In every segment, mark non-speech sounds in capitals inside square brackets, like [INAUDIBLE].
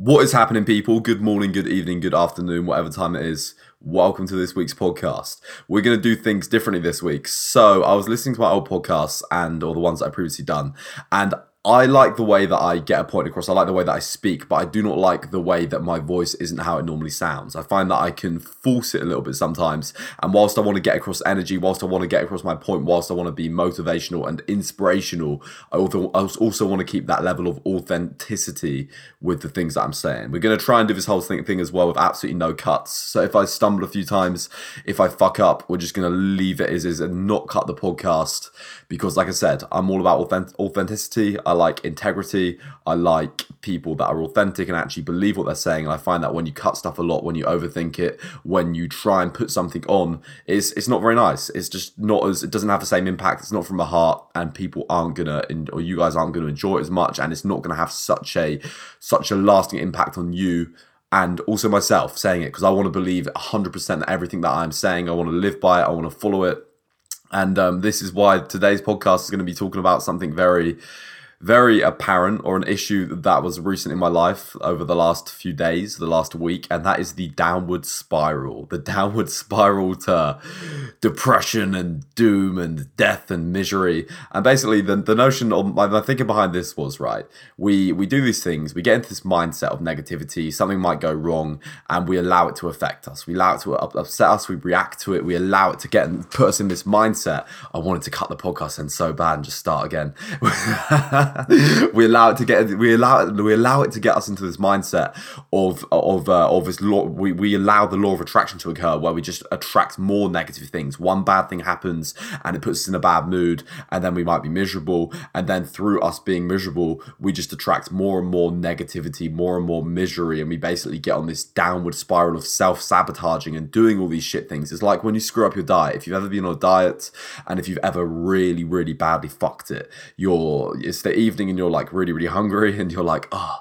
What is happening, people? Good morning, good evening, good afternoon, whatever time it is. Welcome to this week's podcast. We're going to do things differently this week. So, I was listening to my old podcasts and all the ones I previously done, and I like the way that I get a point across. I like the way that I speak, but I do not like the way that my voice isn't how it normally sounds. I find that I can force it a little bit sometimes. And whilst I want to get across energy, whilst I want to get across my point, whilst I want to be motivational and inspirational, I also, also want to keep that level of authenticity with the things that I'm saying. We're going to try and do this whole thing, thing as well with absolutely no cuts. So if I stumble a few times, if I fuck up, we're just going to leave it as is and not cut the podcast because, like I said, I'm all about authentic- authenticity. I like integrity. I like people that are authentic and actually believe what they're saying. And I find that when you cut stuff a lot, when you overthink it, when you try and put something on, it's it's not very nice. It's just not as it doesn't have the same impact. It's not from the heart, and people aren't gonna or you guys aren't gonna enjoy it as much, and it's not gonna have such a such a lasting impact on you and also myself saying it because I want to believe 100% that everything that I'm saying, I want to live by it, I want to follow it. And um, this is why today's podcast is going to be talking about something very very apparent or an issue that was recent in my life over the last few days, the last week, and that is the downward spiral. The [LAUGHS] downward spiral to depression and doom and death and misery. And basically, the, the notion of my, my thinking behind this was right. We we do these things, we get into this mindset of negativity, something might go wrong, and we allow it to affect us. We allow it to upset us, we react to it, we allow it to get and put us in this mindset. I wanted to cut the podcast and so bad and just start again. [LAUGHS] [LAUGHS] we allow it to get we allow it we allow it to get us into this mindset of of uh, of this law we, we allow the law of attraction to occur where we just attract more negative things. One bad thing happens and it puts us in a bad mood and then we might be miserable. And then through us being miserable we just attract more and more negativity more and more misery. And we basically get on this downward spiral of self-sabotaging and doing all these shit things. It's like when you screw up your diet. If you've ever been on a diet and if you've ever really really badly fucked it you're it's the evening and you're like really, really hungry [LAUGHS] and you're like, oh,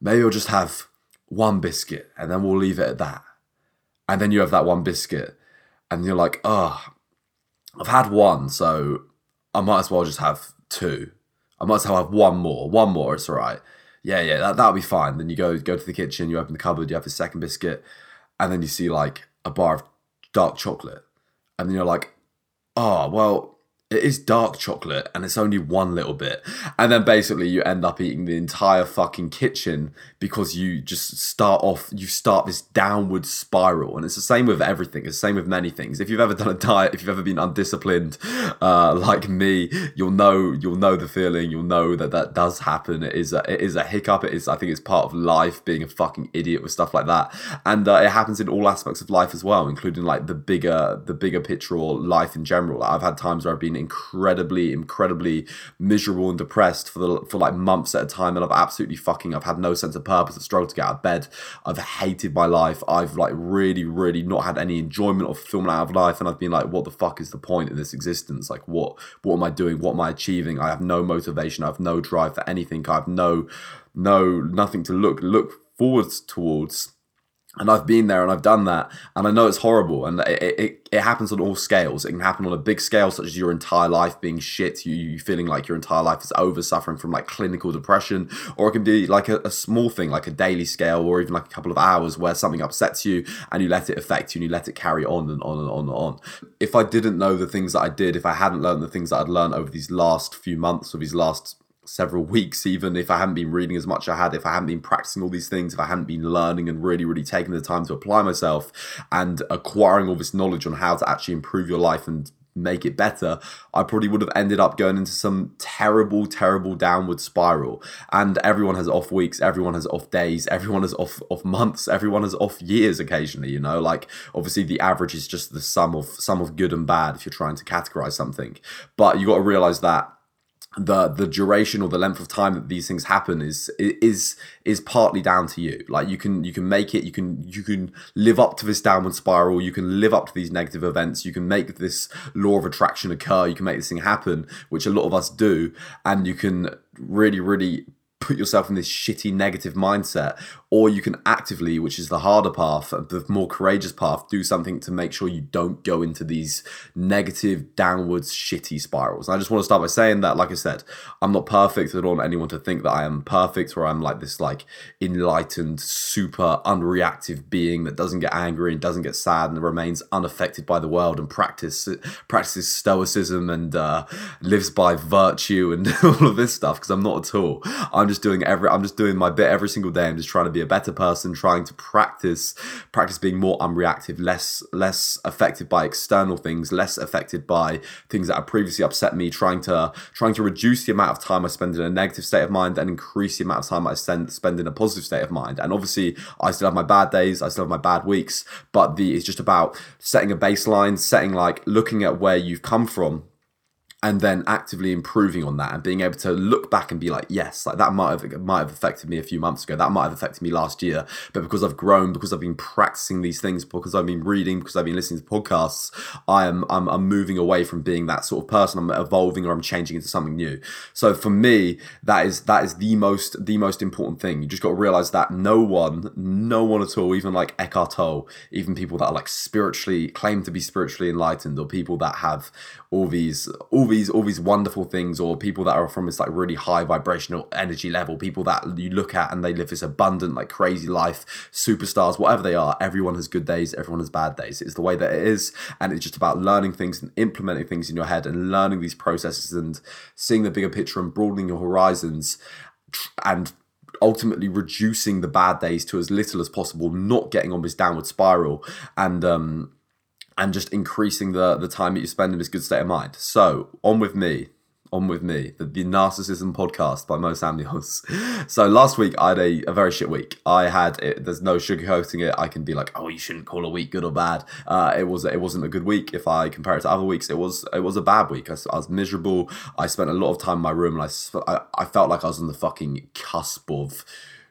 maybe I'll just have one biscuit and then we'll leave it at that. And then you have that one biscuit and you're like, oh, I've had one, so I might as well just have two. I might as well have one more. One more, it's all right. Yeah, yeah, that, that'll be fine. Then you go go to the kitchen, you open the cupboard, you have the second biscuit, and then you see like a bar of dark chocolate. And then you're like, oh, well, it is dark chocolate and it's only one little bit. And then basically you end up eating the entire fucking kitchen because you just start off, you start this downward spiral. And it's the same with everything, it's the same with many things. If you've ever done a diet, if you've ever been undisciplined uh, like me, you'll know, you'll know the feeling, you'll know that that does happen. It is a, it is a hiccup. It is, I think it's part of life being a fucking idiot with stuff like that. And uh, it happens in all aspects of life as well, including like the bigger, the bigger picture or life in general. I've had times where I've been incredibly, incredibly miserable and depressed for the for like months at a time, and I've absolutely fucking I've had no sense of purpose. I've struggled to get out of bed. I've hated my life. I've like really, really not had any enjoyment or fulfillment out of life, and I've been like, what the fuck is the point of this existence? Like, what what am I doing? What am I achieving? I have no motivation. I have no drive for anything. I have no no nothing to look look forwards towards and I've been there and I've done that, and I know it's horrible, and it, it, it happens on all scales. It can happen on a big scale, such as your entire life being shit, you, you feeling like your entire life is over, suffering from like clinical depression, or it can be like a, a, small thing, like a daily scale, or even like a couple of hours where something upsets you and you let it affect you and you let it carry on and on and on and on. If I didn't know the things that I did, if I hadn't learned the things that I'd learned over these last few months or these last several [LAUGHS] weeks, even if I hadn't been reading as much as I had, if I hadn't been practicing all these things, if I hadn't been learning and really, really taking the time to apply myself and acquiring all this knowledge on how to actually improve your life and make it better, I probably would have ended up going into some terrible, terrible downward spiral. And everyone has off weeks, everyone has off days, [LAUGHS] everyone has off off months, everyone has off years occasionally, you know, like obviously the average is just the sum of sum of good and bad if you're trying to categorize something. But you got to realize that the the duration or the length of time that these things happen is is is partly down to you. Like you can you can make it you can you can live up to this downward spiral. You can live up to these negative events. You can make this law of attraction occur. You can make this thing happen which a lot of us do. And you can really really put yourself in this shitty negative mindset or you can actively which is the harder path the more courageous path do something to make sure you don't go into these negative downwards shitty spirals. And i just want to start by saying that like i said i'm not perfect. I don't want anyone to think that i am perfect or i'm like this like enlightened super unreactive being that doesn't get angry and doesn't get sad and remains unaffected by the world and practice practices stoicism and uh, lives by virtue and [LAUGHS] all of this stuff because i'm not at all. I'm just doing every I'm just doing my bit every single day. I'm just trying to be a better person, trying to practice practice being more unreactive, less less affected by external things, less affected by things that have previously upset me, trying to trying to reduce the amount of time I spend in a negative state of mind and increase the amount of time I spend spend in a positive state of mind. And obviously I still have my bad days, I still have my bad weeks, but the it's just about setting a baseline, setting like looking at where you've come from and then actively improving on that and being able to look back and be like yes like that might have might have affected me a few months ago. That might have affected me last year. But because I've grown because I've been practicing these things because I've been reading because I've been listening to podcasts I am I'm, I'm moving away from being that sort of person. I'm evolving or I'm changing into something new. So for me that is that is the most the most important thing. You just got to realize that no one no one at all even like Eckhart Tolle even people that are like spiritually claim to be spiritually enlightened or people that have all these all these all these wonderful things or people that are from this like really high vibrational energy level people that you look at and they live this abundant like crazy life superstars whatever they are everyone has good days everyone has bad days. It's the way that it is. And it's just about learning things and implementing things in your head and learning these processes and seeing the bigger picture and broadening your horizons and ultimately reducing the bad days to as little as possible not getting on this downward spiral. And um and just increasing the the time that you spend in this good state of mind. So on with me, on with me, the, the Narcissism podcast by Mo Samuels. [LAUGHS] So last week I had a, a very shit week. I had it, there's no sugarcoating it. I can be like, oh, you shouldn't call a week good or bad. Uh, it was it wasn't a good week. If I compare it to other weeks, it was it was a bad week. I, I was miserable. I spent a lot of time in my room, and I, I I felt like I was on the fucking cusp of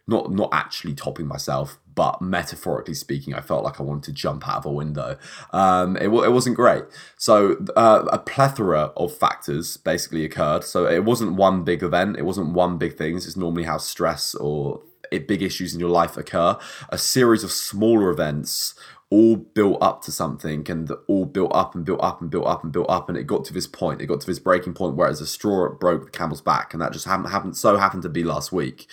not not actually topping myself, but metaphorically speaking, I felt like I wanted to jump out of a window. Um, it, it wasn't great. So uh, a plethora of factors basically occurred. So it wasn't one big event. It wasn't one big thing. Is normally how stress or big issues in your life occur. A series of smaller events all built up to something and all built up and built up and built up and built up and it got to this point it got to this breaking point where as a straw it broke the camel's back and that just happened, happened so happened to be last week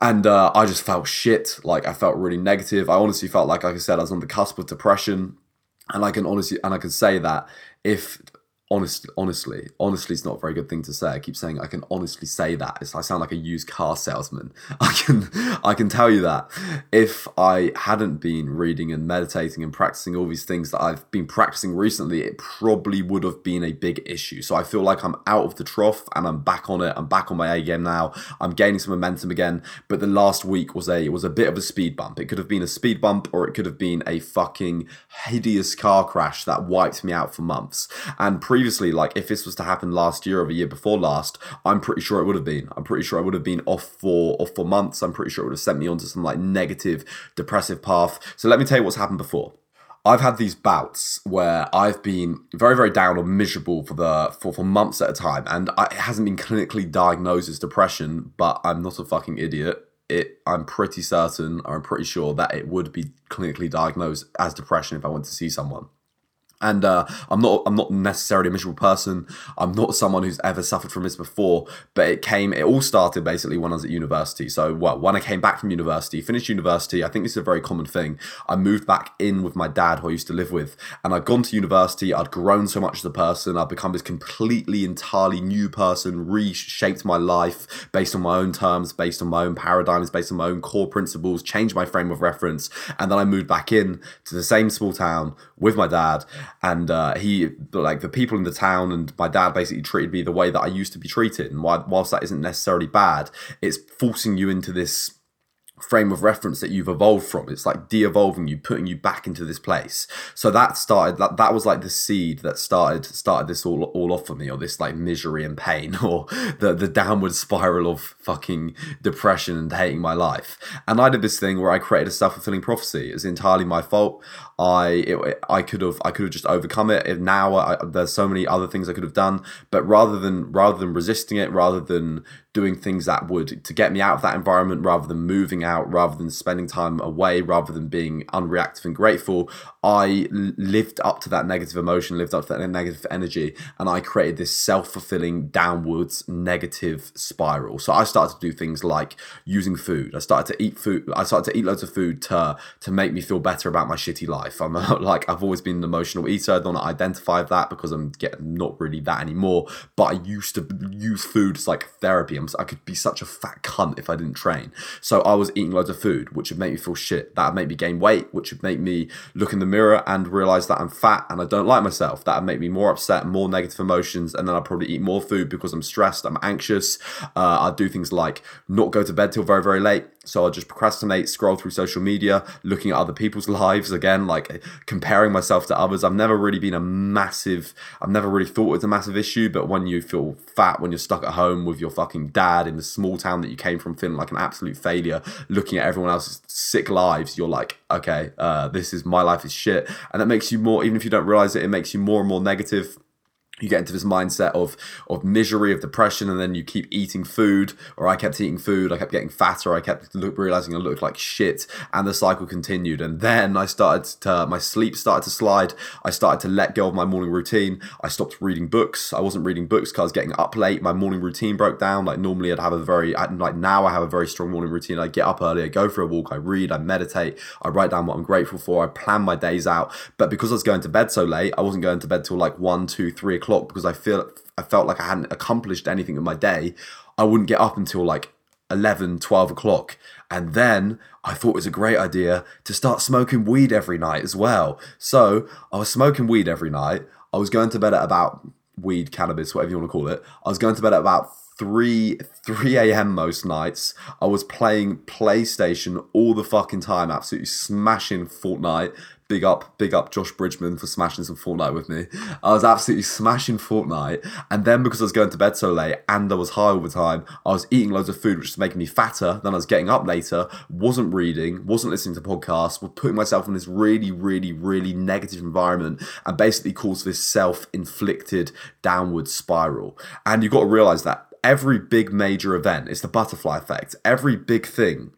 and uh, I just felt shit. Like I felt really negative. I honestly felt like, like I said, I was on the cusp of depression, and I can honestly and I can say that if honestly, honestly, honestly, it's not a very good thing to say. I keep saying I can honestly say that. It's, I sound like a used car salesman. [LAUGHS] I can, I can tell you that if I hadn't been reading and meditating and practicing all these things that I've been practicing recently, it probably would have been a big issue. So I feel like I'm out of the trough and I'm back on it. I'm back on my A game now. I'm gaining some momentum again. But the last week was a was a bit of a speed bump. It could have been a speed bump or it could have been a fucking hideous car crash that wiped me out for months. And pre previously, like if this was to happen last year or the year before last, I'm pretty sure it would have been. I'm pretty sure I would have been off for off for months. I'm pretty sure it would have sent me onto some like negative, depressive path. So let me tell you what's happened before. I've had these bouts where I've been very, very down or miserable for the for, for months at a time, and I, it hasn't been clinically diagnosed as depression. But I'm not a fucking idiot. It, I'm pretty certain, I'm pretty sure that it would be clinically diagnosed as depression if I went to see someone and uh, I'm not I'm not necessarily a miserable person. I'm not someone who's ever suffered from this before. But it came it all started basically when I was at university. So well, when I came back from university, finished university, I think this is a very common thing. I moved back in with my dad, who I used to live with, and I'd gone to university. I'd grown so much as a person. I'd become this completely entirely new person, reshaped my life based on my own terms, based on my own paradigms, based on my own core principles, changed my frame of reference, and then I moved back in to the same small town with my dad and uh, he like the people in the town and my dad basically treated me the way that I used to be treated. And whilst that isn't necessarily bad it's forcing you into this frame of reference that you've evolved from. It's like de-evolving you putting you back into this place. So that started that, that was like the seed that started started this all all off for me or this like misery and pain [LAUGHS] or the the downward spiral of fucking depression and hating my life. And i did this thing where i created a self-fulfilling prophecy. It's entirely my fault i it, i could have i could have just overcome it now I, there's so many other things i could have done but rather than rather than resisting it rather than doing things that would to get me out of that environment rather than moving out, rather than spending time away, rather than being unreactive and grateful. I lived up to that negative emotion, lived up to that negative energy, and I created this self fulfilling downwards negative spiral. So I started to do things like using food. I started to eat food. I started to eat loads of food to to make me feel better about my shitty life. I'm [LAUGHS] like I've always been an emotional eater. I don't identify that because I'm getting not really that anymore. But I used to use food as like therapy. I'm, I could be such a fat cunt if I didn't train. So I was eating loads of food, which would make me feel shit. That would make me gain weight, which would make me look in the mirror and realize that I'm fat and I don't like myself. That would make me more upset, more negative emotions, and then I'd probably eat more food because I'm stressed, I'm anxious. Uh, I'd do things like not go to bed till very, very late. So I'll just procrastinate, scroll through social media, looking at other people's [LAUGHS] lives again, like comparing myself to others. I've never really been a massive, I've never really thought it's a massive issue, but when you feel fat, when you're stuck at home with your fucking dad in the small town that you came from, feeling like an absolute failure, looking at everyone else's sick lives, you're like, okay, uh, this is my life is shit. And that makes you more, even if you don't realize it, it makes you more and more negative you get into this mindset of of misery of depression and then you keep eating food or i kept eating food i kept getting fatter i kept look, realizing i looked like shit and the cycle continued. And then i started to my sleep started to slide. I started to let go of my morning routine. I stopped reading books. I wasn't reading books because i was getting up late. My morning routine broke down. Like normally i'd have a very like now i have a very strong morning routine. I get up early i go for a walk i read i meditate i write down what i'm grateful for i plan my days out. But because i was going to bed so late i wasn't going to bed till like one two three o'clock o'clock because I feel I felt like I hadn't accomplished anything in my day, I wouldn't get up until like 11, 12 o'clock. And then I thought it was a great idea to start smoking weed every night as well. So I was smoking weed every night. I was going to bed at about weed, cannabis, whatever you want to call it. I was going to bed at about 3 3 a.m. most nights. I was playing PlayStation all the fucking time, absolutely smashing Fortnite, big up, big up Josh Bridgman for smashing some Fortnite with me. I was absolutely smashing Fortnite, and then because I was going to bed so late and I was high all the time, I was eating loads of food, which was making me fatter. Then I was getting up later, wasn't reading, wasn't listening to podcasts, was putting myself in this really, really, really negative environment, and basically caused this self-inflicted downward spiral. And you've got to realize that every big major event is the butterfly effect. Every big thing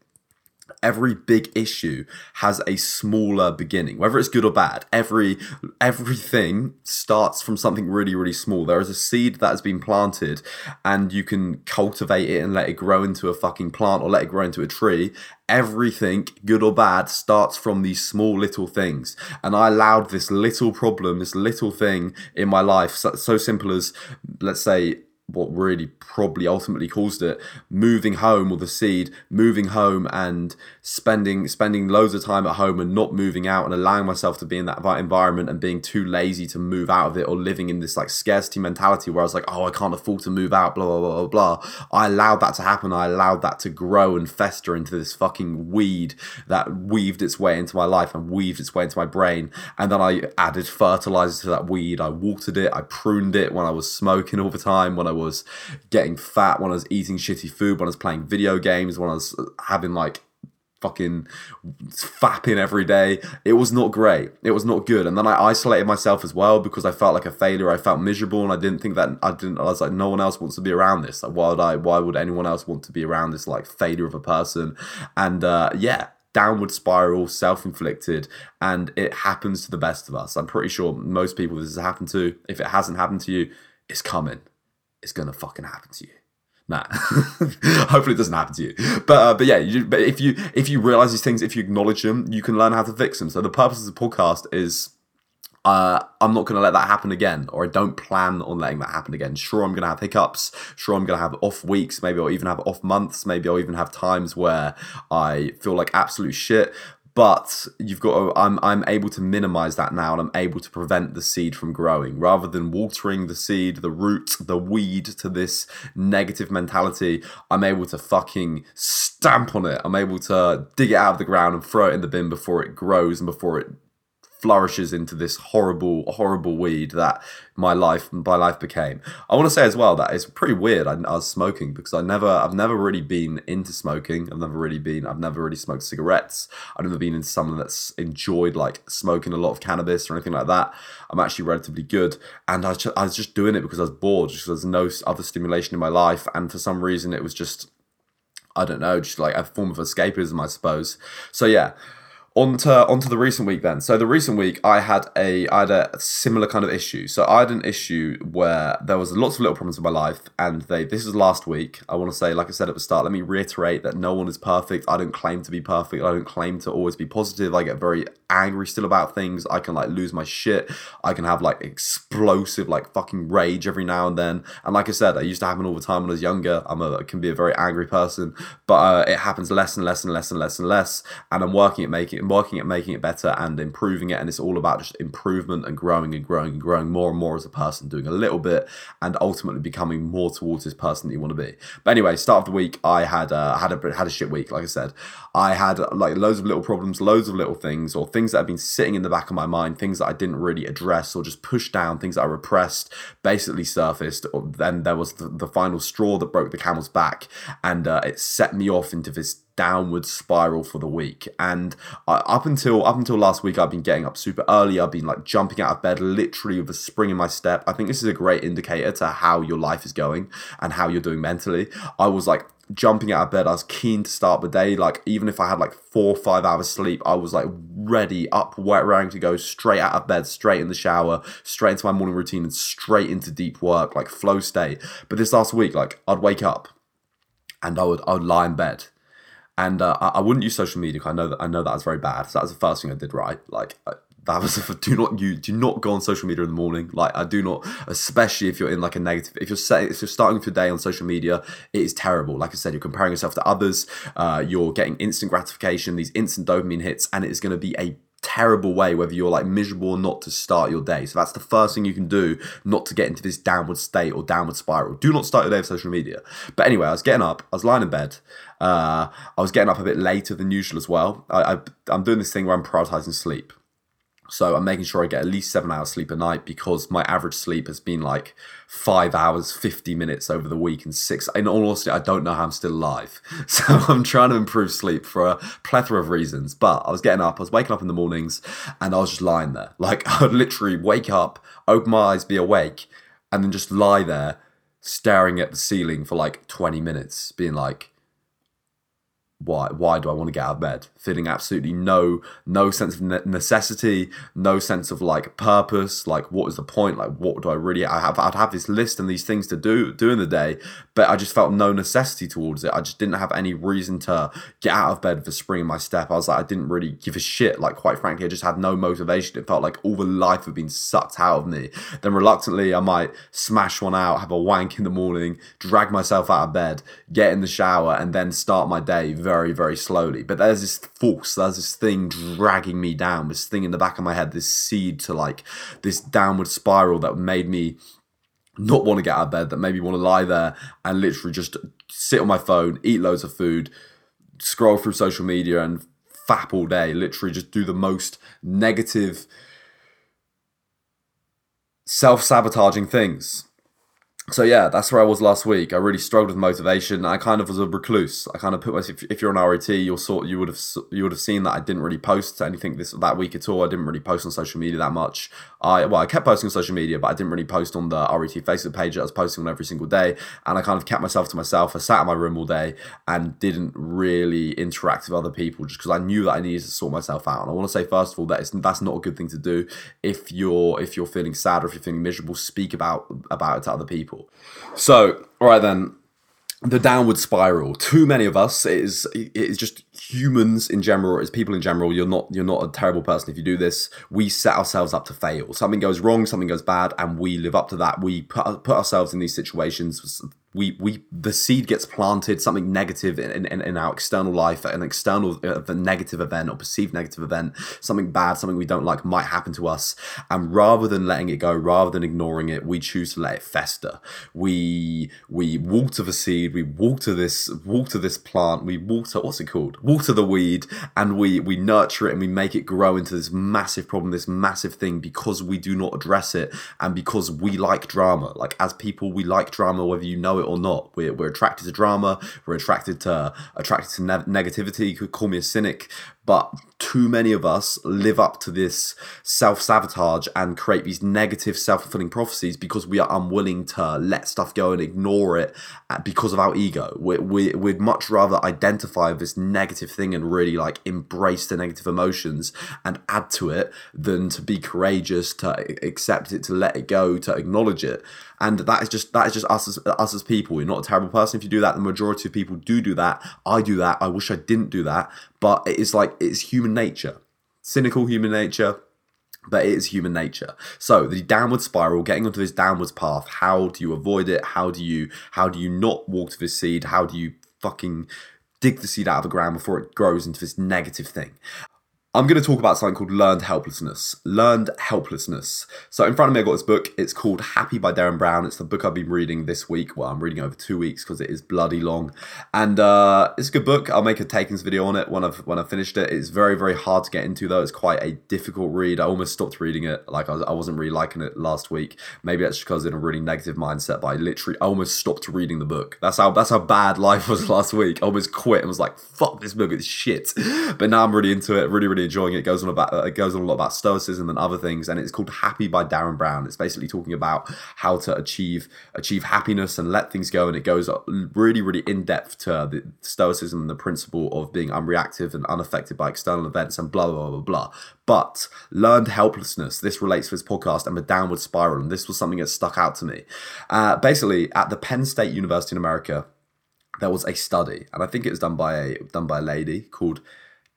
every big issue has a smaller beginning whether it's good or bad. Every everything starts from something really really small. There is a seed that has been planted and you can cultivate it and let it grow into a fucking plant or let it grow into a tree. Everything good or bad starts from these small little things. And i allowed this little problem this little thing in my life so, so simple as let's say what really probably ultimately caused it moving home or the seed moving home and spending spending loads of time at home and not moving out and allowing myself to be in that environment and being too lazy to move out of it or living in this like scarcity mentality where I was like oh I can't afford to move out blah blah blah blah blah. I allowed that to happen. I allowed that to grow and fester into this fucking weed that weaved its way into my life and weaved its way into my brain. And then I added fertilizer to that weed. I watered it. I pruned it when I was smoking all the time when I was getting fat, when I was eating shitty food, when I was playing video games, when I was having like fucking fapping every day. It was not great. It was not good. And then I isolated myself as well because I felt like a failure. I felt miserable and I didn't think that I didn't I was like no one else wants to be around this. Like why would I why would anyone else want to be around this like failure of a person? And uh yeah, downward spiral, self inflicted, and it happens to the best of us. I'm pretty sure most people this has happened to. If it hasn't happened to you, it's coming it's gonna fucking happen to you. Nah, [LAUGHS] hopefully it doesn't happen to you. But uh, but yeah, you, but if you if you realize these things, if you acknowledge them, you can learn how to fix them. So the purpose of the podcast is uh, I'm not going to let that happen again, or I don't plan on letting that happen again. Sure, I'm going to have hiccups. Sure, I'm going to have off weeks. Maybe I'll even have off months. Maybe I'll even have times where I feel like absolute shit but you've got to, I'm I'm able to minimize that now and I'm able to prevent the seed from growing. Rather than watering the seed the root the weed to this negative mentality I'm able to fucking stamp on it. I'm able to dig it out of the ground and throw it in the bin before it grows and before it flourishes into this horrible, horrible weed that my life, my life became. I want to say as well that it's pretty weird. I, I was smoking because I never, I've never really been into smoking. I've never really been, I've never really smoked cigarettes. I've never been into someone that's enjoyed like smoking a lot of cannabis or anything like that. I'm actually relatively good, and I I was just doing it because I was bored. Just there's no other stimulation in my life, and for some reason it was just I don't know, just like a form of escapism, I suppose. So yeah, on to, the recent week then. So the recent week, I had a I had a similar kind of issue. So I had an issue where there was lots of little problems in my life, and they this is last week. I want to say, like I said at the start, let me reiterate that no one is perfect. I don't claim to be perfect. I don't claim to always be positive. I get very angry still about things. I can like lose my shit. I can have like explosive like fucking rage every now and then. And like I said, it used to happen all the time when I was younger. I'm a can be a very angry person, but uh, it happens less and less and less and less and less. And I'm working at making working at making it better and improving it. And it's all about just improvement and growing and growing and growing more and more as a person, doing a little bit and ultimately becoming more towards this person that you want to be. But anyway, start of the week, I had uh, had a had a shit week. Like I said, I had like loads of little problems, loads of little things, or things that have been sitting in the back of my mind, things that I didn't really address or just push down, things that I repressed, basically surfaced. Then there was the, the final straw that broke the camel's back, and uh, it set me off into this downward spiral for the week. And up until up until last week, I've been getting up super early. I've been like jumping out of bed literally with a spring in my step. I think this is a great indicator to how your life is going and how you're doing mentally. I was like jumping out of bed. I was keen to start the day. Like even if I had like four or five hours sleep, I was like ready, up, ready to go straight out of bed, straight in the shower, straight into my morning routine, and straight into deep work, like flow state. But this last week, like I'd wake up and I would I would lie in bed and uh, I, wouldn't use social media. I know that I know that was very bad. So that was the first thing I did right. Like uh, that was [LAUGHS] do not you do not go on social media in the morning. Like I do not, especially if you're in like a negative. If you're set, if you're starting your day on social media, it is terrible. Like I said, you're comparing yourself to others. Uh, you're getting instant gratification, these instant dopamine hits, and it is going to be a terrible way whether you're like miserable or not to start your day. So that's the first thing you can do not to get into this downward state or downward spiral. Do not start your day with social media. But anyway, I was getting up, I was lying in bed. Uh, I was getting up a bit later than usual as well. I, I, I'm doing this thing where I'm prioritizing sleep. So I'm making sure I get at least seven hours sleep a night because my average sleep has been like five hours, 50 minutes over the week and six. In all honesty, I don't know how I'm still alive. [LAUGHS] So I'm trying to improve sleep for a plethora of reasons. But I was getting up, I was waking up in the mornings and I was just lying there. [LAUGHS] Like I would literally wake up, open my eyes, be awake, and then just lie there staring at the ceiling for like 20 minutes, being like, why why do I want to get out of bed? Feeling absolutely no no sense of necessity, no sense of like purpose. Like what is the point? Like what do I really? I have I'd have this list and these things to do in the day, but I just felt no necessity towards it. I just didn't have any reason to get out of bed for spring in my step. I was like I didn't really give a shit. Like quite frankly, I just had no motivation. It felt like all the life had been sucked out of me. Then reluctantly, I might smash one out, have a wank in the morning, drag myself out of bed, get in the shower, and then start my day very, very slowly. But there's this force, there's this thing dragging me down, this thing in the back of my head, this seed to like this downward spiral that made me not want to get out of bed, that made me want to lie there and literally just sit on my phone, eat loads of food, scroll through social media and fap all day, literally just do the most negative, self sabotaging things so yeah, that's where I was last week. I really struggled with motivation. I kind of was a recluse. I kind of put myself. If you're an ROT, you'll sort you would have you would have seen that I didn't really post anything this that week at all. I didn't really post on social media that much. I well, I kept posting on social media, but I didn't really post on the ROT Facebook page I was posting on every single day. And I kind of kept myself to myself. I sat in my room all day and didn't really interact with other people just because I knew that I needed to sort myself out. And I want to say first of all that it's, that's not a good thing to do if you're if you're feeling sad or if you're feeling miserable. Speak about about it to other people. So, all right then, the downward spiral. Too many of us it is it is just humans in general, as people in general. You're not you're not a terrible person if you do this. We set ourselves up to fail. Something goes wrong, something goes bad, and we live up to that. We put put ourselves in these situations we we the seed gets planted something negative in, in, in our external life an external uh, negative event or perceived negative event something bad something we don't like might happen to us and rather than letting it go rather than ignoring it we choose to let it fester we we water the seed we water this water this plant we water what's it called water the weed and we we nurture it and we make it grow into this massive problem this massive thing because we do not address it and because we like drama. Like as people we like drama whether you know it or not. We're, we're attracted to drama. We're attracted to attracted to ne- negativity. You could call me a cynic but too many of us live up to this self sabotage and create these negative self fulfilling prophecies because we are unwilling to let stuff go and ignore it uh, because of our ego. We, we, we'd much rather identify this negative thing and really like embrace the negative emotions and add to it than to be courageous, to accept it, to let it go, to acknowledge it and that is just that is just us as us as people. You're not a terrible person if you do that. The majority of people do do that. I do that. I wish I didn't do that, but it is like it's human nature, cynical human nature. But it is human nature. So the downward spiral, getting onto this downwards path, how do you avoid it? How do you how do you not walk to this seed? How do you fucking dig the seed out of the ground before it grows into this negative thing. I'm going to talk about something called learned helplessness. Learned helplessness. So, in front of me, I've got this book. It's called Happy by Derren Brown. It's the book I've been reading this week. Well, I'm reading over two weeks because it is bloody long. And uh, it's a good book. I'll make a takings video on it when I've when I've finished it. It's very, very hard to get into, though. It's quite a difficult read. I almost stopped reading it. Like, I, was, I wasn't really liking it last week. Maybe that's because in a really negative mindset, but I literally I almost stopped reading the book. That's how that's how bad [LAUGHS] life was last week. I almost quit and was like, fuck this book, it's shit. But now I'm really into it, really, really enjoying it. It goes on about uh, it goes on a lot about stoicism and other things, and it's called Happy by Derren Brown. It's basically talking about how to achieve achieve happiness and let things go, and it goes really, really in depth to the stoicism and the principle of being unreactive and unaffected by external events and blah blah blah blah. But learned helplessness. This relates to this podcast and the downward spiral, and this was something that stuck out to me. Uh, basically, at the Penn State University in America, there was a study, and I think it was done by a done by a lady called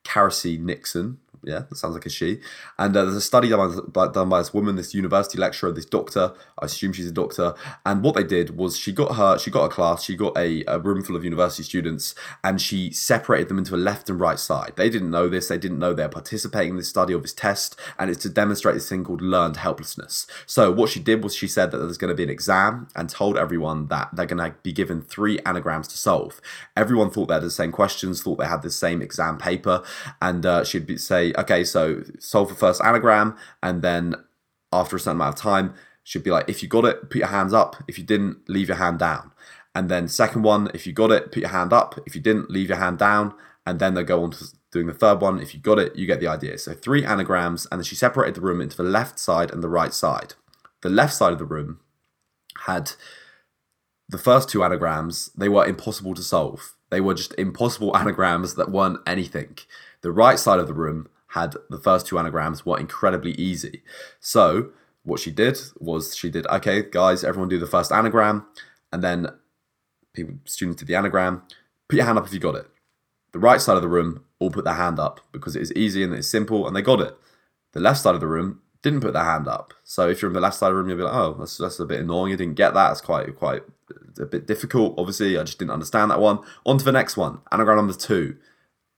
Charisse Nixon yeah, that sounds like a she. And uh, there's a study done by, done by this woman, this university lecturer, this doctor. I assume she's a doctor. And what they did was she got her, she got a class, she got a, a room full of university students, and she separated them into a left and right side. They didn't know this. They didn't know they're participating in this study or this test, and it's to demonstrate this thing called learned helplessness. So what she did was she said that there's going to be an exam and told everyone that they're going to be given three anagrams to solve. Everyone thought they had the same questions, thought they had the same exam paper, and uh, she'd be, say, okay, so solve the first anagram, and then after a certain amount of time, should be like, if you got it, put your hands up. If you didn't, leave your hand down. And then second one, if you got it, put your hand up. If you didn't, leave your hand down. And then they go on to doing the third one. If you got it, you get the idea. So three anagrams, and then she separated the room into the left side and the right side. The left side of the room had the first two anagrams, they were impossible to solve. They were just impossible [LAUGHS] anagrams that weren't anything. The right side of the room had the first two anagrams were incredibly easy. So what she did was she did okay, guys, everyone do the first anagram, and then people students did the anagram. Put your hand up if you got it. The right side of the room all put their hand up because it is easy and it's simple and they got it. The left side of the room didn't put their hand up. So if you're in the left side of the room, you'll be like, oh, that's, that's a bit annoying. You didn't get that. It's quite quite a bit difficult. Obviously, I just didn't understand that one. On to the next one. Anagram number two.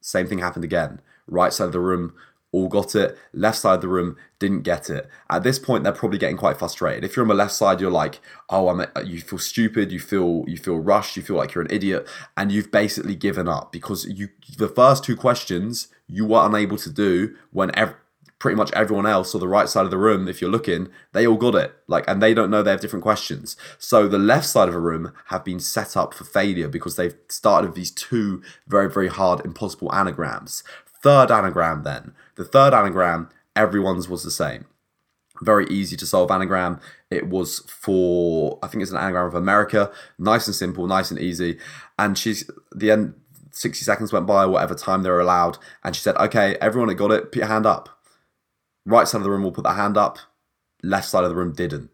Same thing happened again right side of the room all got it, left side of the room didn't get it. At this point, they're probably getting quite frustrated. If you're on the left side, you're like, oh, I'm. A, you feel stupid, you feel you feel rushed, you feel like you're an idiot, and you've basically given up because you the first two questions you were unable to do when ev- pretty much everyone else or the right side of the room, if you're looking, they all got it. Like, and they don't know they have different questions. So the left side of a room have been set up for failure because they've started with these two very, very hard, impossible anagrams. Third anagram, then. The third anagram, everyone's was the same. Very easy to solve anagram. It was for, I think it's an anagram of America. Nice and simple, nice and easy. And she's, the end, 60 seconds went by, whatever time they were allowed. And she said, okay, everyone that got it, put your hand up. Right side of the room will put their hand up. Left side of the room didn't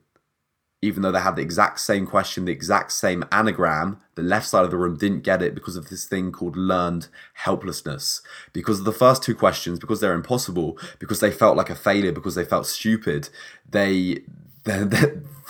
even though they had the exact same question, the exact same anagram, the left side of the room didn't get it because of this thing called learned helplessness. Because of the first two questions, because they're impossible, because they felt like a failure, because they felt stupid, they they,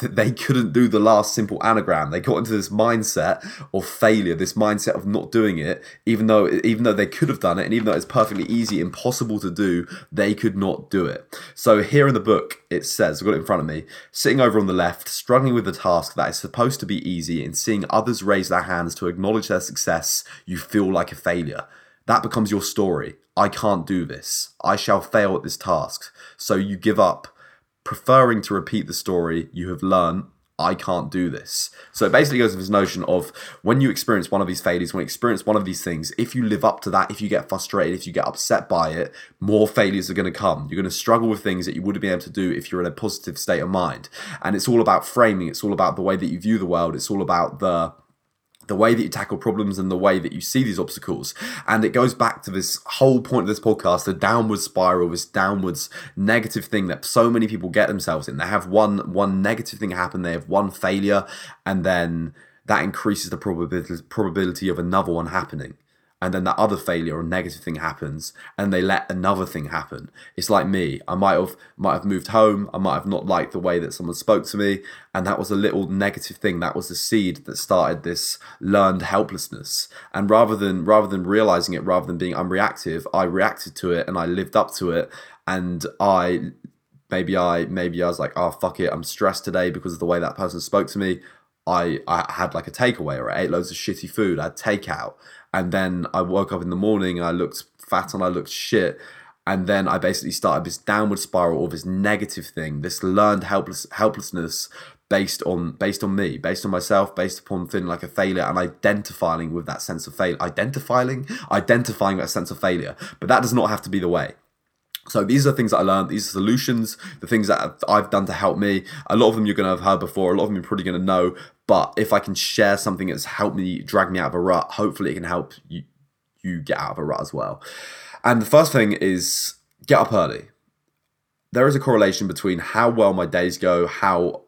they couldn't do the last simple anagram. They got into this mindset of failure, this mindset of not doing it, even though even though they could have done it, and even though it's perfectly easy, impossible to do, they could not do it. So here in the book, it says, I've got it in front of me, sitting over on the left, struggling with the task that is supposed to be easy, and seeing others raise their hands to acknowledge their success, you feel like a failure. that becomes your story. I can't do this. I shall fail at this task. So you give up, preferring to repeat the story you have learned I can't do this. So it basically goes with this notion of when you experience one of these failures, when you experience one of these things, if you live up to that, if you get frustrated, if you get upset by it, more failures are going to come. You're going to struggle with things that you wouldn't be able to do if you're in a positive state of mind. And it's all about framing, it's all about the way that you view the world, it's all about the the way that you tackle problems and the way that you see these obstacles. And it goes back to this whole point of this podcast, the downward spiral, this downwards negative thing that so many people get themselves in. They have one one negative thing happen, they have one failure, and then that increases the probability probability of another one happening and then that other failure or negative thing happens and they let another thing happen. It's like me. I might have might have moved home. I might have not liked the way that someone spoke to me and that was a little negative thing. That was the seed that started this learned helplessness. And rather than rather than realizing it rather than being unreactive i reacted to it and i lived up to it. And i maybe i maybe i was like oh fuck it. I'm stressed today because of the way that person spoke to me. I, I had like a takeaway or I ate loads of shitty food. I had takeout and then I woke up in the morning and I looked fat and I looked shit. And then I basically started this downward spiral of this negative thing, this learned helpless helplessness based on based on me, based on myself, based upon feeling like a failure and identifying with that sense of failure. Identifying, identifying that sense of failure. But that does not have to be the way. So these are things that I learned. These are solutions, the things that I've done to help me. A lot of them you're going to have heard before. A lot of them you're probably going to know. But if I can share something that's helped me drag me out of a rut, hopefully it can help you you get out of a rut as well. And the first thing is get up early there is a correlation between how well my days go, how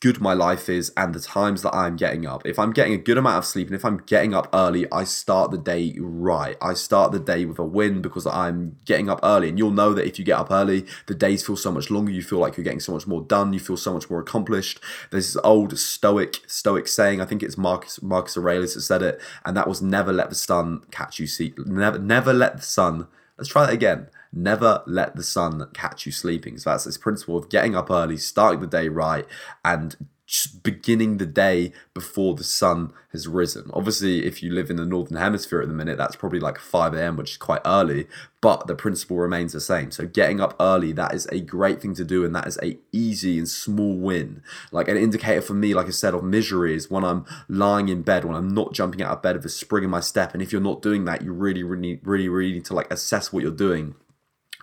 good my life is, and the times that I'm getting up. If I'm getting a good amount of sleep and if I'm getting up early, I start the day right. I start the day with a win because I'm getting up early. And you'll know that if you get up early, the days feel so much longer. You feel like you're getting so much more done. You feel so much more accomplished. There's this old stoic stoic saying. I think it's Marcus Marcus Aurelius that said it, and that was never let the sun catch you. See, never never let the sun. Let's try that again never let the sun catch you sleeping. So that's this principle of getting up early, starting the day right, and just beginning the day before the sun has risen. Obviously, if you live in the northern hemisphere at the minute, that's probably like 5 a.m., which is quite early, but the principle remains the same. So getting up early, that is a great thing to do, and that is a easy and small win. Like an indicator for me, like I said, of misery is when I'm lying in bed, when I'm not jumping out of bed with a spring in my step. And if you're not doing that, you really, really, really, really need to like assess what you're doing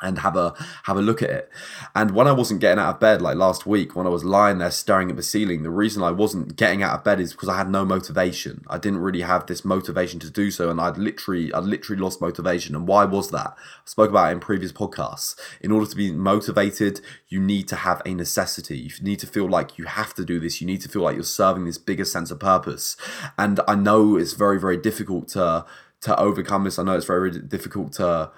and have a have a look at it. And when I wasn't getting out of bed like last week, when I was lying there staring at the ceiling, the reason I wasn't getting out of bed is because I had no motivation. I didn't really have this motivation to do so, and I'd literally I'd literally lost motivation. And why was that? I spoke about it in previous podcasts. In order to be motivated, you need to have a necessity. You need to feel like you have to do this. You need to feel like you're serving this bigger sense of purpose. And I know it's very very difficult to to overcome this. I know it's very, very difficult to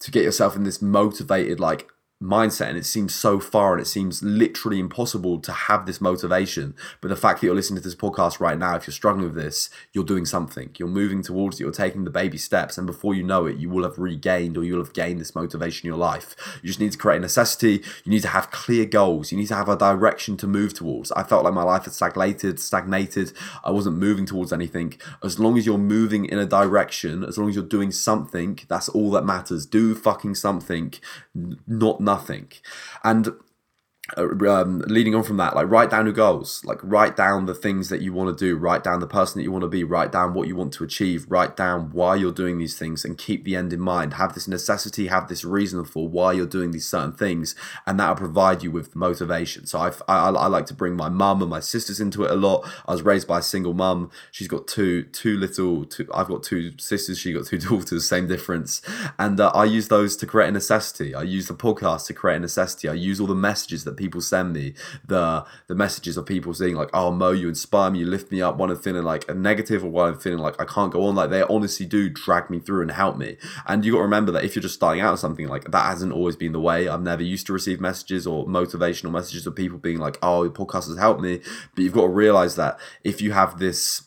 to get yourself in this motivated like mindset and it seems so far and it seems literally impossible to have this motivation. But the fact that you're listening to this podcast right now if you're struggling with this you're doing something. You're moving towards it. You're taking the baby steps. And before you know it you will have regained or you'll have gained this motivation in your life. You just need to create a necessity. You need to have clear goals. You need to have a direction to move towards. I felt like my life had stagnated stagnated. I wasn't moving towards anything. As long as you're moving in a direction as long as you're doing something that's all that matters. Do fucking something. Not nothing. And um, leading on from that, like write down your goals, like write down the things that you want to do, write down the person that you want to be, write down what you want to achieve, write down why you're doing these things, and keep the end in mind. Have this necessity, have this reason for why you're doing these certain things, and that'll provide you with motivation. So I've, I, I like to bring my mum and my sisters into it a lot. I was raised by a single mum. She's got two two little. Two, I've got two sisters. She got two [LAUGHS] daughters. Same difference. And uh, I use those to create a necessity. I use the podcast to create a necessity. I use all the messages that people send me the the messages of people saying like, "Oh Mo, you inspire me, you lift me up." One I'm feeling like a negative, or one I'm feeling like I can't go on. Like they honestly do drag me through and help me. And you got to remember that if you're just starting out something like that, hasn't always been the way. I've never used to receive messages or motivational messages of people being like, "Oh, your podcast has helped me," but you've got to realize that if you have this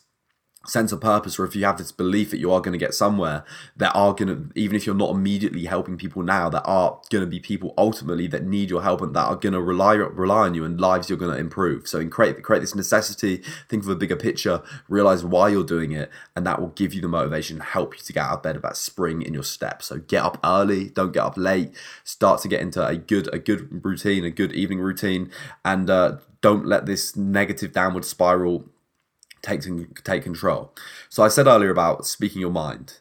sense of purpose or if you have this belief that you are going to get somewhere there are going to even if you're not immediately helping people now there are going to be people ultimately that need your help and that are going to rely rely on you and lives you're going to improve. So in create create this necessity think of a bigger picture realize why you're doing it and that will give you the motivation help you to get out of bed about spring in your step so get up early don't get up late start to get into a good a good routine a good evening routine and uh, don't let this negative downward spiral take take control. So I said earlier about speaking your mind,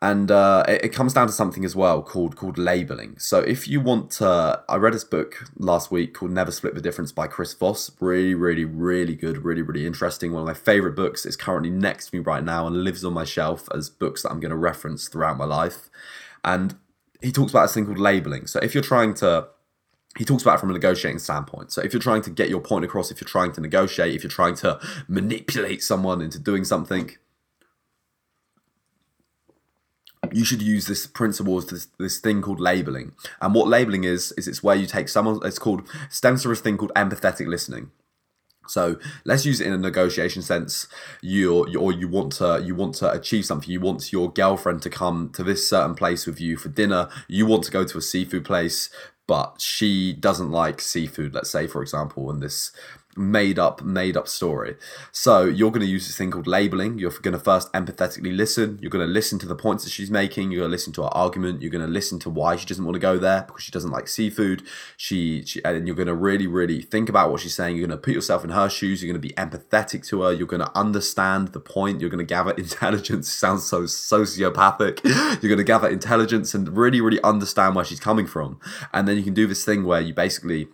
and uh, it, it, comes down to something as well called called labeling. So if you want to, I read this book last week called Never Split the Difference by Chris Voss. Really, really, really good. Really, really interesting. One of my favorite books. It's currently next to me right now and lives on my shelf as books that I'm going to reference throughout my life. And he talks about this thing called labeling. So if you're trying to he talks about it from a negotiating standpoint. So if you're trying to get your point across, if you're trying to negotiate, if you're trying to manipulate someone into doing something, you should use this principle this, this thing called labeling. And what labeling is is it's where you take someone. It's called stems from a thing called empathetic listening. So let's use it in a negotiation sense. You or you want to you want to achieve something. You want your girlfriend to come to this certain place with you for dinner. You want to go to a seafood place, but she doesn't like seafood, let's say, for example, and this made up made up story. So you're going to use this thing called labeling. You're going to first empathetically listen. You're going to listen to the points that she's making. You're going to listen to her argument. You're going to listen to why she doesn't want to go there because she doesn't like seafood. She, she and you're going to really really think about what she's saying. You're going to put yourself in her shoes. You're going to be empathetic to her. You're going to understand the point. You're going to gather [LAUGHS] intelligence. Sounds so sociopathic. [LAUGHS] You're going to gather intelligence and really really understand where she's coming from. And then you can do this thing where you basically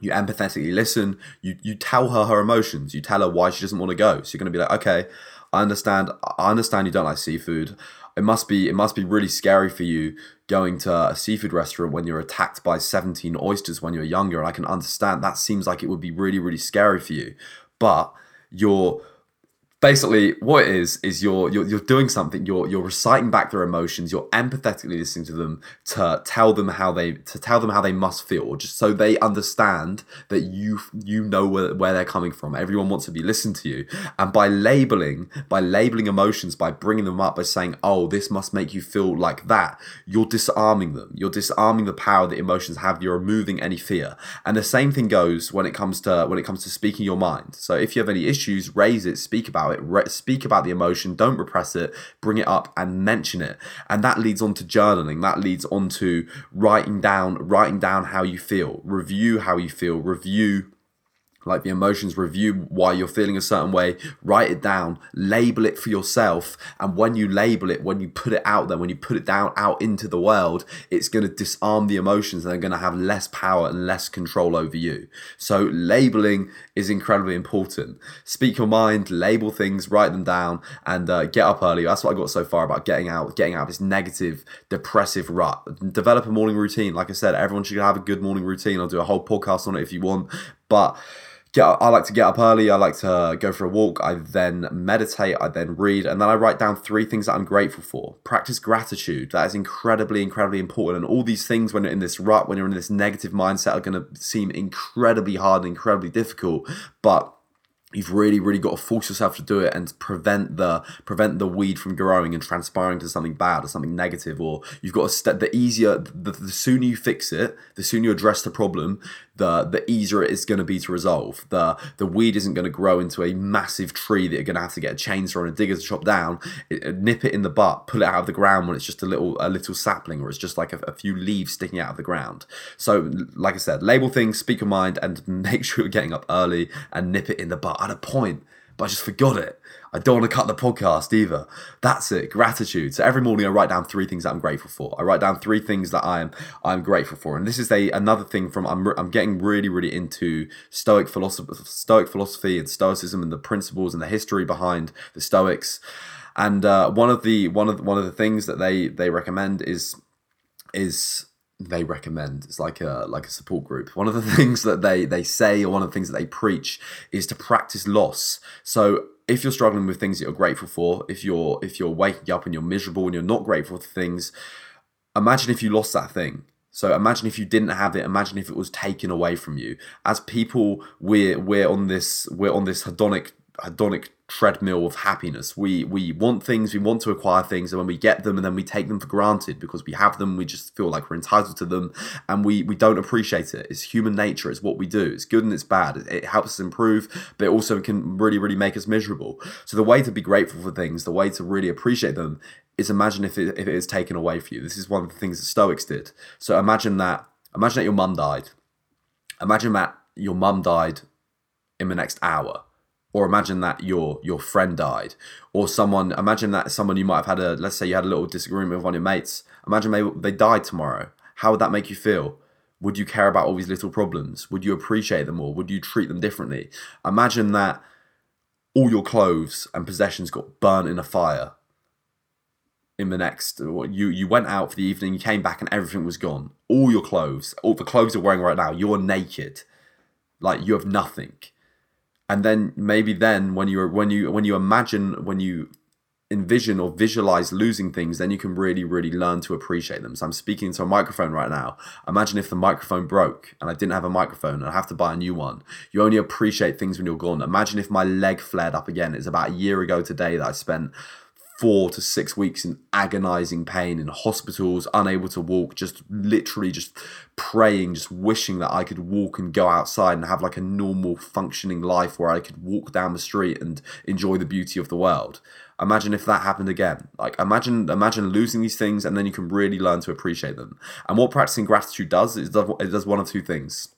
you empathetically listen you you tell her her emotions you tell her why she doesn't want to go. So you're going to be like okay i understand i understand you don't like seafood. It must be it must be really scary for you going to a seafood restaurant when you're attacked by 17 oysters when you're younger and i can understand that. Seems like it would be really really scary for you. But you're basically what it is is you're, you're you're doing something you're you're reciting back their emotions you're empathetically listening to them to tell them how they to tell them how they must feel just so they understand that you you know where, where they're coming from. Everyone wants to be listened to you. And by labeling by labeling emotions by bringing them up by saying oh this must make you feel like that you're disarming them. You're disarming the power that emotions have. You're removing any fear. And the same thing goes when it comes to when it comes to speaking your mind. So if you have any issues raise it speak about it, re- speak about the emotion, don't repress it, bring it up and mention it. And that leads on to journaling. That leads on to writing down, writing down how you feel, review how you feel, review like the emotions review why you're feeling a certain way write it down label it for yourself and when you label it when you put it out there when you put it down out into the world it's going to disarm the emotions and they're going to have less power and less control over you. So labeling is incredibly important. Speak your mind label things write them down and uh, get up early. That's what i got so far about getting out getting out of this negative depressive rut. Develop a morning routine. Like i said everyone should have a good morning routine. I'll do a whole podcast on it if you want. But get I like to get up early. I like to go for a walk. I then meditate. I then read, and then I write down three things that I'm grateful for. Practice gratitude. That is incredibly, incredibly important. And all these things, when you're in this rut, when you're in this negative mindset, are going to seem incredibly hard and incredibly difficult. But you've really really got to force yourself to do it and prevent the prevent the weed from growing and transpiring to something bad or something negative or you've got to step the easier the, the sooner you fix it the sooner you address the problem the the easier it is going to be to resolve. The the weed isn't going to grow into a massive tree that you're going to have to get a chainsaw and a digger to chop down. It, uh, nip it in the butt pull it out of the ground when it's just a little a little sapling or it's just like a, a few leaves sticking out of the ground. So like i said label things speak your mind and [LAUGHS] make sure you're getting up early and nip it in the butt I had a point, but I just forgot it. I don't want to cut the podcast either. That's it. Gratitude. So every morning I write down three things that I'm grateful for. I write down three things that I'm I'm grateful for. And this is a another thing from I'm I'm getting really really into Stoic philosophy, Stoic philosophy and Stoicism and the principles and the history behind the Stoics. And uh, one of the one of one of the things that they they recommend is is they recommend it's like a like a support group. One of the [LAUGHS] things that they they say or one of the things that they preach is to practice loss. So if you're struggling with things that you're grateful for if you're if you're waking up and you're miserable and you're not grateful for things imagine if you lost that thing. So imagine if you didn't have it. Imagine if it was taken away from you. As people we're we're on this we're on this hedonic hedonic treadmill of happiness. We we want things, we want to acquire things, and when we get them and then we take them for granted because we have them, we just feel like we're entitled to them and we we don't appreciate it. It's human nature, it's what we do. It's good and it's bad. It, it helps us improve, but it also can really, really make us miserable. So the way to be grateful for things, the way to really appreciate them is imagine if it, if it is taken away from you. This is one of the things the Stoics did. So imagine that imagine that your mum died. Imagine that your mum died in the next hour or imagine that your your friend died or someone imagine that someone you might have had a let's say you had a little disagreement with one of your mates imagine maybe they died tomorrow. How would that make you feel? Would you care about all these little problems? Would you appreciate them more? Would you treat them differently? Imagine that all your clothes and possessions got burnt in a fire in the next you you went out for the evening you came back and everything was gone. All your clothes all the clothes you're wearing right now you're naked. Like you have nothing and then maybe then when you when you when you imagine when you envision or visualize losing things then you can really really learn to appreciate them. So i'm speaking to a microphone right now. Imagine if the microphone broke and i didn't have a microphone and i have to buy a new one. You only appreciate things when you're gone. Imagine if my leg flared up again. It's about a year ago today that i spent four to six weeks in agonizing pain in hospitals, unable to walk, just literally just praying, just wishing that I could walk and go outside and have like a normal functioning life where I could walk down the street and enjoy the beauty of the world. Imagine if that happened again. Like imagine imagine losing these things and then you can really learn to appreciate them. And what practicing gratitude does is it does one of two things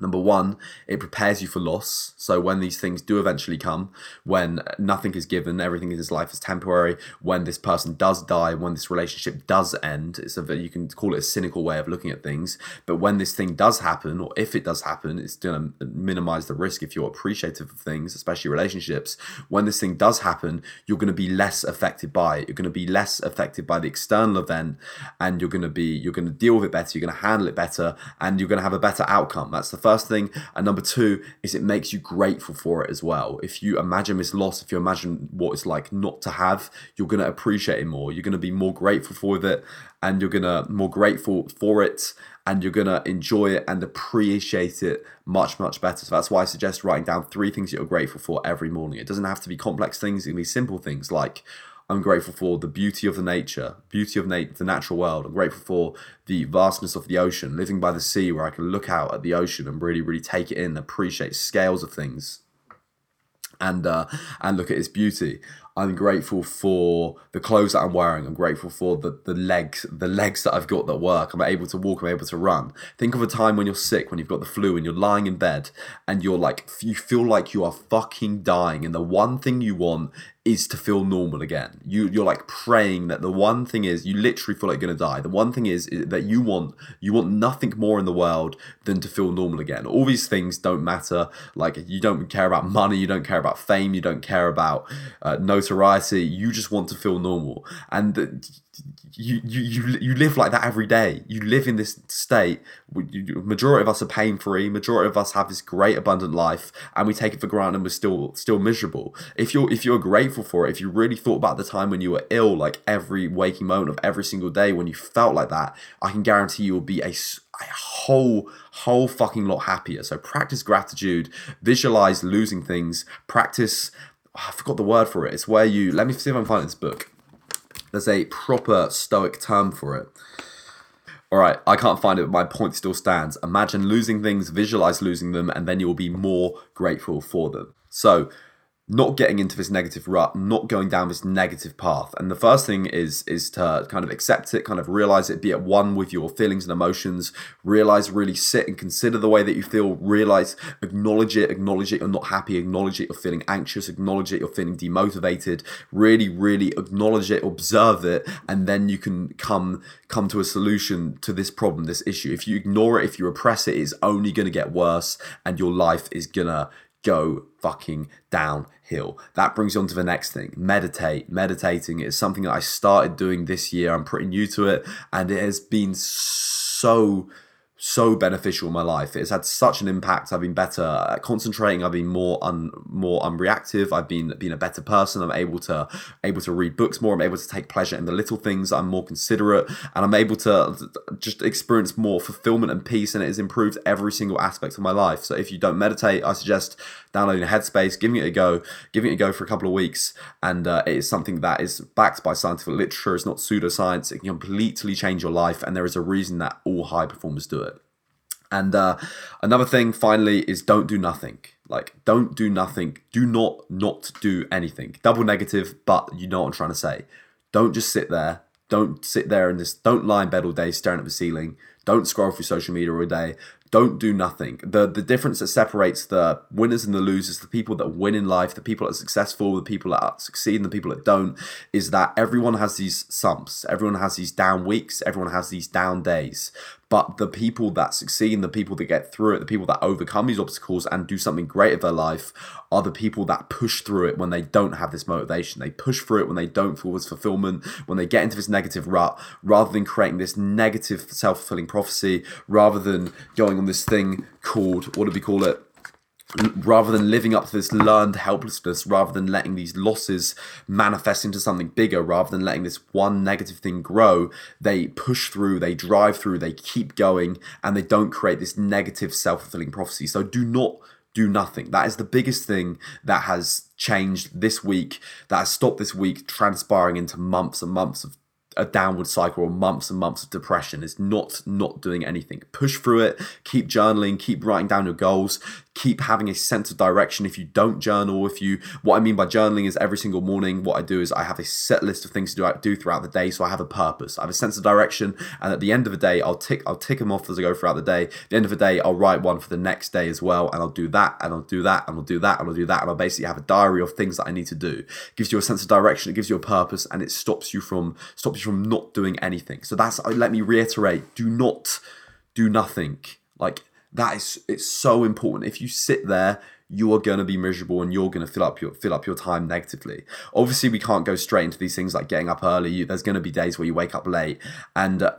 Number one, it prepares you for loss. So when these things do eventually come, when nothing is given, everything in his life is temporary, when this person does die, when this relationship does end, it's a you can call it a cynical way of looking at things. But when this thing does happen, or if it does happen, it's going to minimize the risk if you're appreciative of things, especially relationships. When this thing does happen, you're going to be less affected by it. You're going to be less affected by the external event, and you're going to be you're to deal with it better. You're going to handle it better, and you're going to have a better outcome. That's the first thing. And number two is it makes you grateful for it as well. If you imagine this loss, if you imagine what it's like not to have, you're going to appreciate it more. You're going to be more grateful for it and you're going to more grateful for it and you're going to enjoy it and appreciate it much, much better. So that's why I suggest writing down three things you're grateful for every morning. It doesn't have to be complex things, it can be simple things like, I'm grateful for the beauty of the nature, beauty of the natural world. I'm grateful for the vastness of the ocean, living by the sea where I can look out at the ocean and really, really take it in, appreciate scales of things, and uh, and look at its beauty. I'm grateful for the clothes that I'm wearing. I'm grateful for the, the legs, the legs that I've got that work. I'm able to walk. I'm able to run. Think of a time when you're sick, when you've got the flu, and you're lying in bed, and you're like, you feel like you are fucking dying, and the one thing you want is to feel normal again. You you're like praying that the one thing is you literally feel like you're gonna die. The one thing is, is that you want you want nothing more in the world than to feel normal again. All these things don't matter. Like you don't care about money, you don't care about fame, you don't care about uh, notoriety. You just want to feel normal, and you, you you live like that every day. You live in this state. majority of us are pain free. Majority of us have this great abundant life, and we take it for granted. and We're still still miserable. If you're if you're grateful for it, if you really thought about the time when you were ill, like every waking moment of every single day when you felt like that, I can guarantee you will be a, a whole whole fucking lot happier. So practice gratitude. Visualize losing things. Practice. Oh, I forgot the word for it. It's where you. Let me see if I can find this book there's a proper Stoic term for it. All right, I can't find it, but my point still stands. Imagine losing things, visualize losing them, and then you will be more grateful for them. So, not getting into this negative rut, not going down this negative path. And the first thing is is to kind of accept it, kind of realize it, be at one with your feelings and emotions, realize, really sit and consider the way that you feel, realize, acknowledge it, acknowledge it you're not happy, acknowledge it you're feeling anxious, acknowledge it you're feeling demotivated, really, really acknowledge it, observe it, and then you can come come to a solution to this problem, this issue. If you ignore it, if you repress it, it's only gonna get worse and your life is gonna go fucking downhill. That brings you on to the next thing meditate. Meditating is something that I started doing this year. I'm pretty new to it, and it has been so so beneficial in my life. It's had such an impact. I've been better at concentrating. I've been more un, more unreactive. I've been been a better person. I'm able to able to read books more. I'm able to take pleasure in the little things. I'm more considerate, and I'm able to just experience more fulfillment and peace. And it has improved every single aspect of my life. So if you don't meditate, I suggest downloading Headspace, giving it a go, giving it a go for a couple of weeks, and uh, it is something that is backed by scientific literature. It's not pseudoscience. It can completely change your life, and there is a reason that all high performers do it. And uh, another thing, finally, is don't do nothing. Like, don't do nothing. Do not not do anything. Double negative, but you know what I'm trying to say. Don't just sit there. Don't sit there and just don't lie in bed all day staring at the ceiling. Don't scroll through social media all day don't do nothing. The the difference that separates the winners and the losers, the people that win in life, the people that are successful, the people that succeed, and the people that don't, is that everyone has these sumps, everyone has these down weeks, everyone has these down days. But the people that succeed, and the people that get through it, the people that overcome these obstacles and do something great of their life are the people that push through it when they don't have this motivation. They push through it when they don't feel this fulfillment, when they get into this negative rut, rather than creating this negative self fulfilling prophecy, rather than going on this thing called, what do we call it? Rather than living up to this learned helplessness, rather than letting these losses manifest into something bigger, rather than letting this one negative thing grow, they push through, they drive through, they keep going, and they don't create this negative self fulfilling prophecy. So do not do nothing. That is the biggest thing that has changed this week, that has stopped this week transpiring into months and months of a downward cycle or months and months of depression. Is not not doing anything. Push through it. Keep journaling. Keep writing down your goals keep having a sense of direction if you don't journal if you what i mean by journaling is every single morning what i do is i have a set list of things to do, do throughout the day so i have a purpose. I have a sense of direction and at the end of the day i'll tick i'll tick them off as i go throughout the day. At the end of the day i'll write one for the next day as well and i'll do that and i'll do that and i'll do that and i'll do that and i'll basically have a diary of things that i need to do. It gives you a sense of direction it gives you a purpose and it stops you from stops you from not doing anything. So that's let me reiterate do not do nothing. Like that is it's so important. If you sit there, you are going to be miserable and you're going to fill up your fill up your time negatively. Obviously, we can't go straight into these things like getting up early. You, there's going to be days where you wake up late, and uh,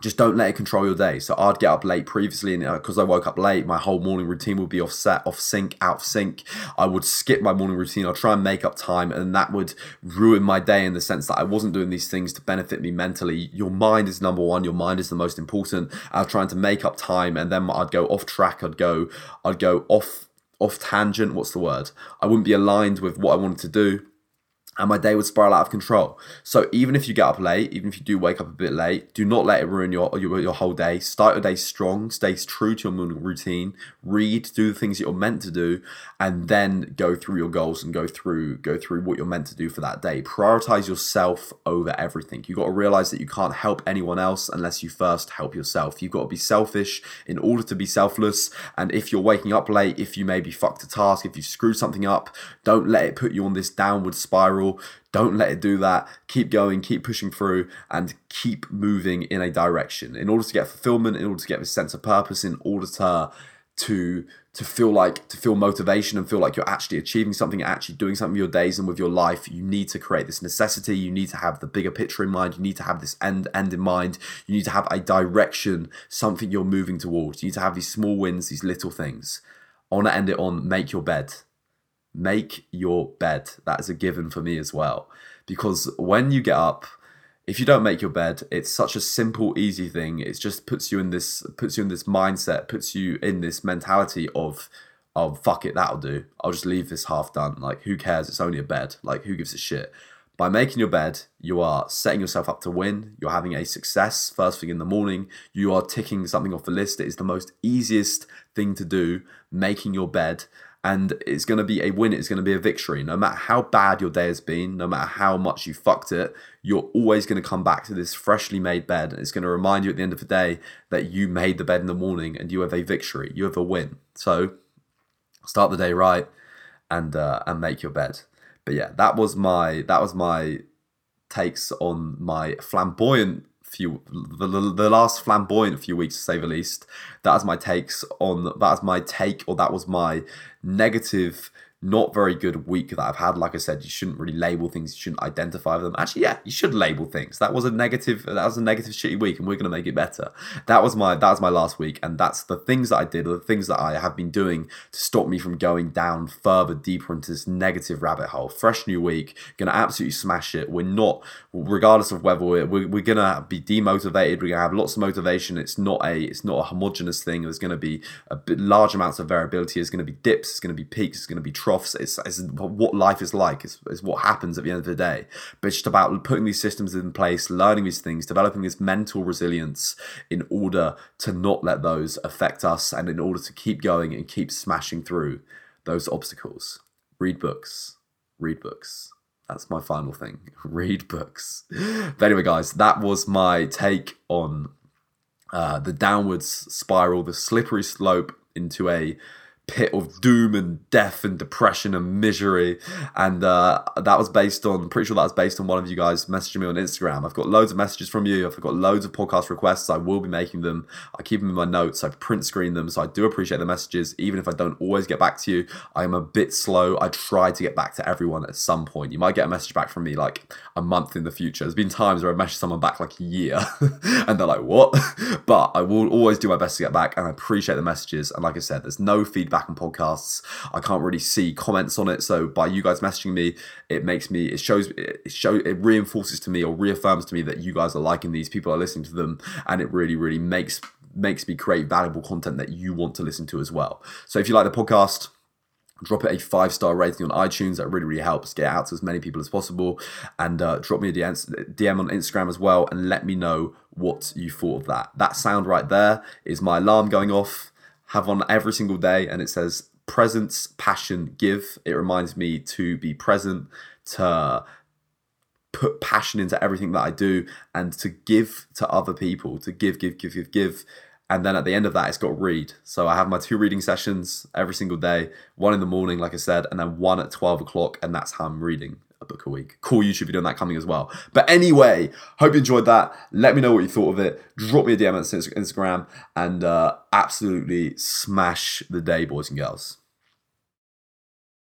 just don't let it control your day. So I'd get up late previously, and because uh, I woke up late, my whole morning routine would be offset, off sync, out of sync. I would skip my morning routine. I'll try and make up time, and that would ruin my day in the sense that I wasn't doing these things to benefit me mentally. Your mind is number one. Your mind is the most important. I was trying to make up time, and then I'd go off track. I'd go, I'd go off off tangent. What's the word? I wouldn't be aligned with what I wanted to do and my day would spiral out of control. So even if you get up late, even if you do wake up a bit late, do not let it ruin your your, your whole day. Start your day strong, stay true to your morning routine, read, do the things that you're meant to do, and then go through your goals and go through go through what you're meant to do for that day. Prioritize yourself over everything. You've got to realize that you can't help anyone else unless you first help yourself. You've got to be selfish in order to be selfless. And if you're waking up late, if you maybe fucked a task, if you screwed something up, don't let it put you on this downward spiral don't let it do that. Keep going, keep pushing through, and keep moving in a direction. In order to get fulfillment, in order to get this sense of purpose, in order to to to feel like to feel motivation and feel like you're actually achieving something actually doing something with your days and with your life you need to create this necessity. You need to have the bigger picture in mind. You need to have this end end in mind. You need to have a direction something you're moving towards. You need to have these small wins these little things. I want to end it on. Make your bed make your bed. That is a given for me as well. Because when you get up, if you don't make your bed, it's such a simple, easy thing. It just puts you in this puts you in this mindset, puts you in this mentality of of fuck it, that'll do. I'll just leave this half done. Like who cares? It's only a bed. Like who gives a shit? By making your bed, you are setting yourself up to win. You're having a success first thing in the morning. You are ticking something off the list. It is the most easiest thing to do, making your bed and it's going to be a win. It's going to be a victory. No matter how bad your day has been, no matter how much you fucked it, you're always going to come back to this freshly made bed. And it's going to remind you at the end of the day that you made the bed in the morning and you have a victory. You have a win. So start the day right and uh, and make your bed. But yeah, that was my that was my takes on my flamboyant few the, the last flamboyant few weeks to say the least. That was my takes on that was my take or that was my negative not very good week that I've had. Like I said, you shouldn't really label things, you shouldn't identify them. Actually, yeah, you should label things. That was a negative, that was a negative shitty week, and we're gonna make it better. That was my that was my last week, and that's the things that I did, or the things that I have been doing to stop me from going down further deeper into this negative rabbit hole. Fresh new week, gonna absolutely smash it. We're not, regardless of whether we're, we're, we're gonna be demotivated, we're gonna have lots of motivation. It's not a it's not a homogenous thing. There's gonna be a bit, large amounts of variability. There's gonna be dips. It's gonna be peaks. It's gonna be troughs. It's, what life is like. It's what happens at the end of the day. But it's just about putting these systems in place, learning these things, developing this mental resilience in order to not let those affect us, and in order to keep going and keep smashing through those obstacles. Read books. Read books. That's my final thing. [LAUGHS] Read books. But anyway, guys, that was my take on uh, the downwards spiral, the slippery slope into a pit of doom and death and depression and misery. And uh, that was based on, pretty sure that was based on one of you guys messaging me on Instagram. I've got loads of messages from you. I've got loads of podcast requests. I will be making them. I keep them in my notes. I print screen them. So I do appreciate the messages. Even if I don't always get back to you, I am a bit slow. I try to get back to everyone at some point. You might get a message back from me like a month in the future. There's been times where I've messaged someone back like a year [LAUGHS] and they're like, what? [LAUGHS] but I will always do my best to get back and I appreciate the messages. And like I said, there's no feedback back on podcasts. I can't really see comments on it. So by you guys messaging me, it makes me it shows it show it reinforces to me or reaffirms to me that you guys are liking these, people are listening to them, and it really, really makes makes me create valuable content that you want to listen to as well. So if you like the podcast, drop it a five star rating on iTunes. That really, really helps get out to as many people as possible. And uh, drop me a DM on Instagram as well and let me know what you thought of that. That sound right there is my alarm going off have one every single day, and it says presence, passion, give. It reminds me to be present, to put passion into everything that I do, and to give to other people, to give, give, give, give, give. And then at the end of that, it's got read. So I have my two reading sessions every single day one in the morning, like I said, and then one at 12 o'clock. And that's how I'm reading book a week. Cool YouTube video on that coming as well. But anyway, hope you enjoyed that. Let me know what you thought of it. Drop me a DM on Instagram and uh, absolutely smash the day, boys and girls.